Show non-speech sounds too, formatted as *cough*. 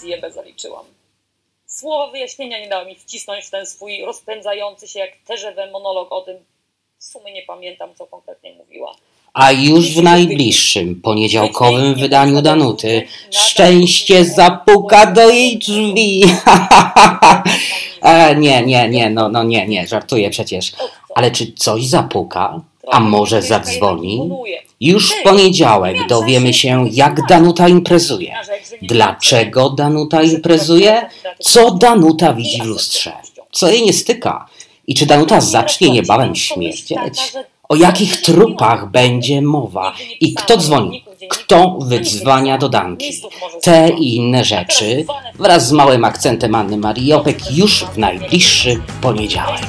zjebę zaliczyłam. Słowa wyjaśnienia nie dała mi wcisnąć w ten swój rozpędzający się jak TGW monolog o tym. W sumie nie pamiętam, co konkretnie mówiła. A już w najbliższym poniedziałkowym wydaniu Danuty szczęście zapuka do jej drzwi. *laughs* e, nie, nie, nie, no, no nie, nie, żartuję przecież. Ale czy coś zapuka? A może zadzwoni? Już w poniedziałek dowiemy się, jak Danuta imprezuje. Dlaczego Danuta imprezuje? Co Danuta widzi w lustrze? Co jej nie styka? I czy Danuta zacznie niebawem śmierdzieć? O jakich trupach będzie mowa? I kto dzwoni? Kto wydzwania do Danki? Te i inne rzeczy wraz z małym akcentem Anny Marii Opek już w najbliższy poniedziałek.